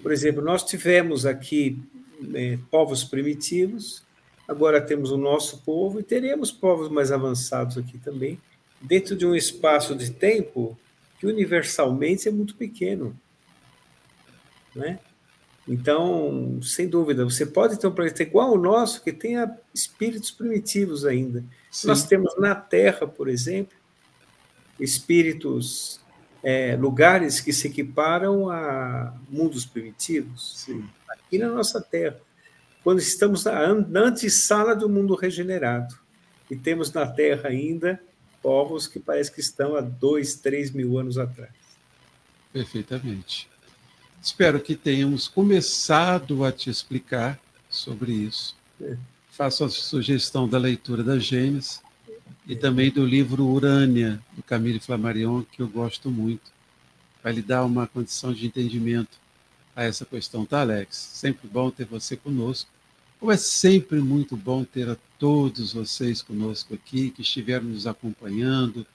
Por exemplo, nós tivemos aqui é, povos primitivos Agora temos o nosso povo e teremos povos mais avançados aqui também, dentro de um espaço de tempo que universalmente é muito pequeno. Né? Então, sem dúvida, você pode ter um planeta igual ao nosso, que tenha espíritos primitivos ainda. Sim. Nós temos na Terra, por exemplo, espíritos, é, lugares que se equiparam a mundos primitivos, Sim. Aqui na nossa Terra quando estamos na, na antessala do mundo regenerado. E temos na Terra ainda povos que parece que estão há dois, três mil anos atrás. Perfeitamente. Espero que tenhamos começado a te explicar sobre isso. É. Faço a sugestão da leitura da Gênesis e também do livro Urânia, do Camille Flammarion, que eu gosto muito. Vai lhe dar uma condição de entendimento a essa questão, tá, Alex? Sempre bom ter você conosco. Como é sempre muito bom ter a todos vocês conosco aqui, que estiveram nos acompanhando,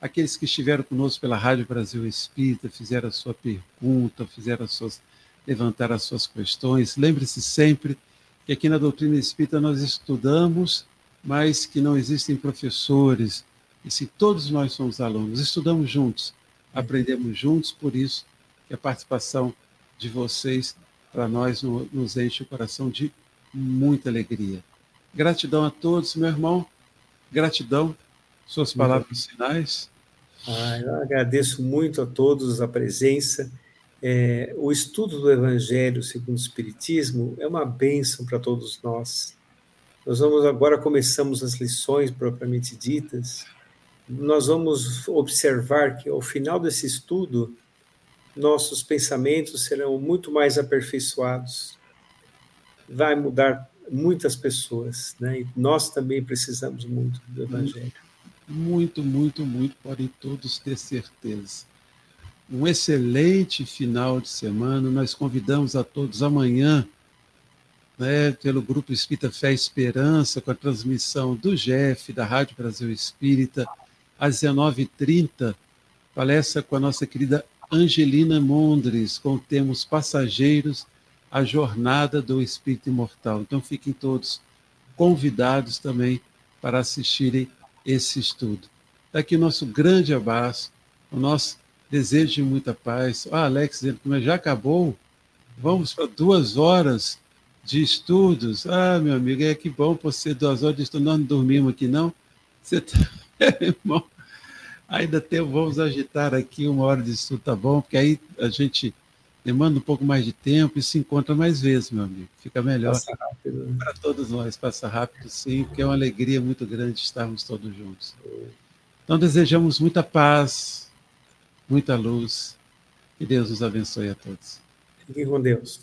aqueles que estiveram conosco pela Rádio Brasil Espírita, fizeram a sua pergunta, fizeram as suas, levantaram as suas questões. Lembre-se sempre que aqui na doutrina espírita nós estudamos, mas que não existem professores, e se todos nós somos alunos, estudamos juntos, aprendemos juntos, por isso que a participação de vocês, para nós, nos enche o coração de muita alegria. Gratidão a todos, meu irmão. Gratidão. Suas palavras finais. Ah, eu agradeço muito a todos a presença. É, o estudo do Evangelho segundo o Espiritismo é uma bênção para todos nós. Nós vamos agora começamos as lições propriamente ditas. Nós vamos observar que ao final desse estudo nossos pensamentos serão muito mais aperfeiçoados. Vai mudar muitas pessoas, né? E nós também precisamos muito do Evangelho. Muito, muito, muito, podem todos ter certeza. Um excelente final de semana. Nós convidamos a todos amanhã, né, pelo Grupo Espírita Fé e Esperança, com a transmissão do Jeff, da Rádio Brasil Espírita, às 19h30, palestra com a nossa querida Angelina Mondres, com Temos Passageiros, a Jornada do Espírito Imortal. Então fiquem todos convidados também para assistirem esse estudo. Daqui o nosso grande abraço, o nosso desejo de muita paz. Ah, Alex dizendo que já acabou, vamos para duas horas de estudos. Ah, meu amigo, é que bom você duas horas de estudo. Nós não dormimos aqui, não. Você tá... (laughs) Ainda tem, vamos agitar aqui uma hora de estudo, tá bom? Porque aí a gente demanda um pouco mais de tempo e se encontra mais vezes, meu amigo. Fica melhor né? para todos nós. Passa rápido, sim, porque é uma alegria muito grande estarmos todos juntos. Então, desejamos muita paz, muita luz. Que Deus nos abençoe a todos. Fiquem com Deus.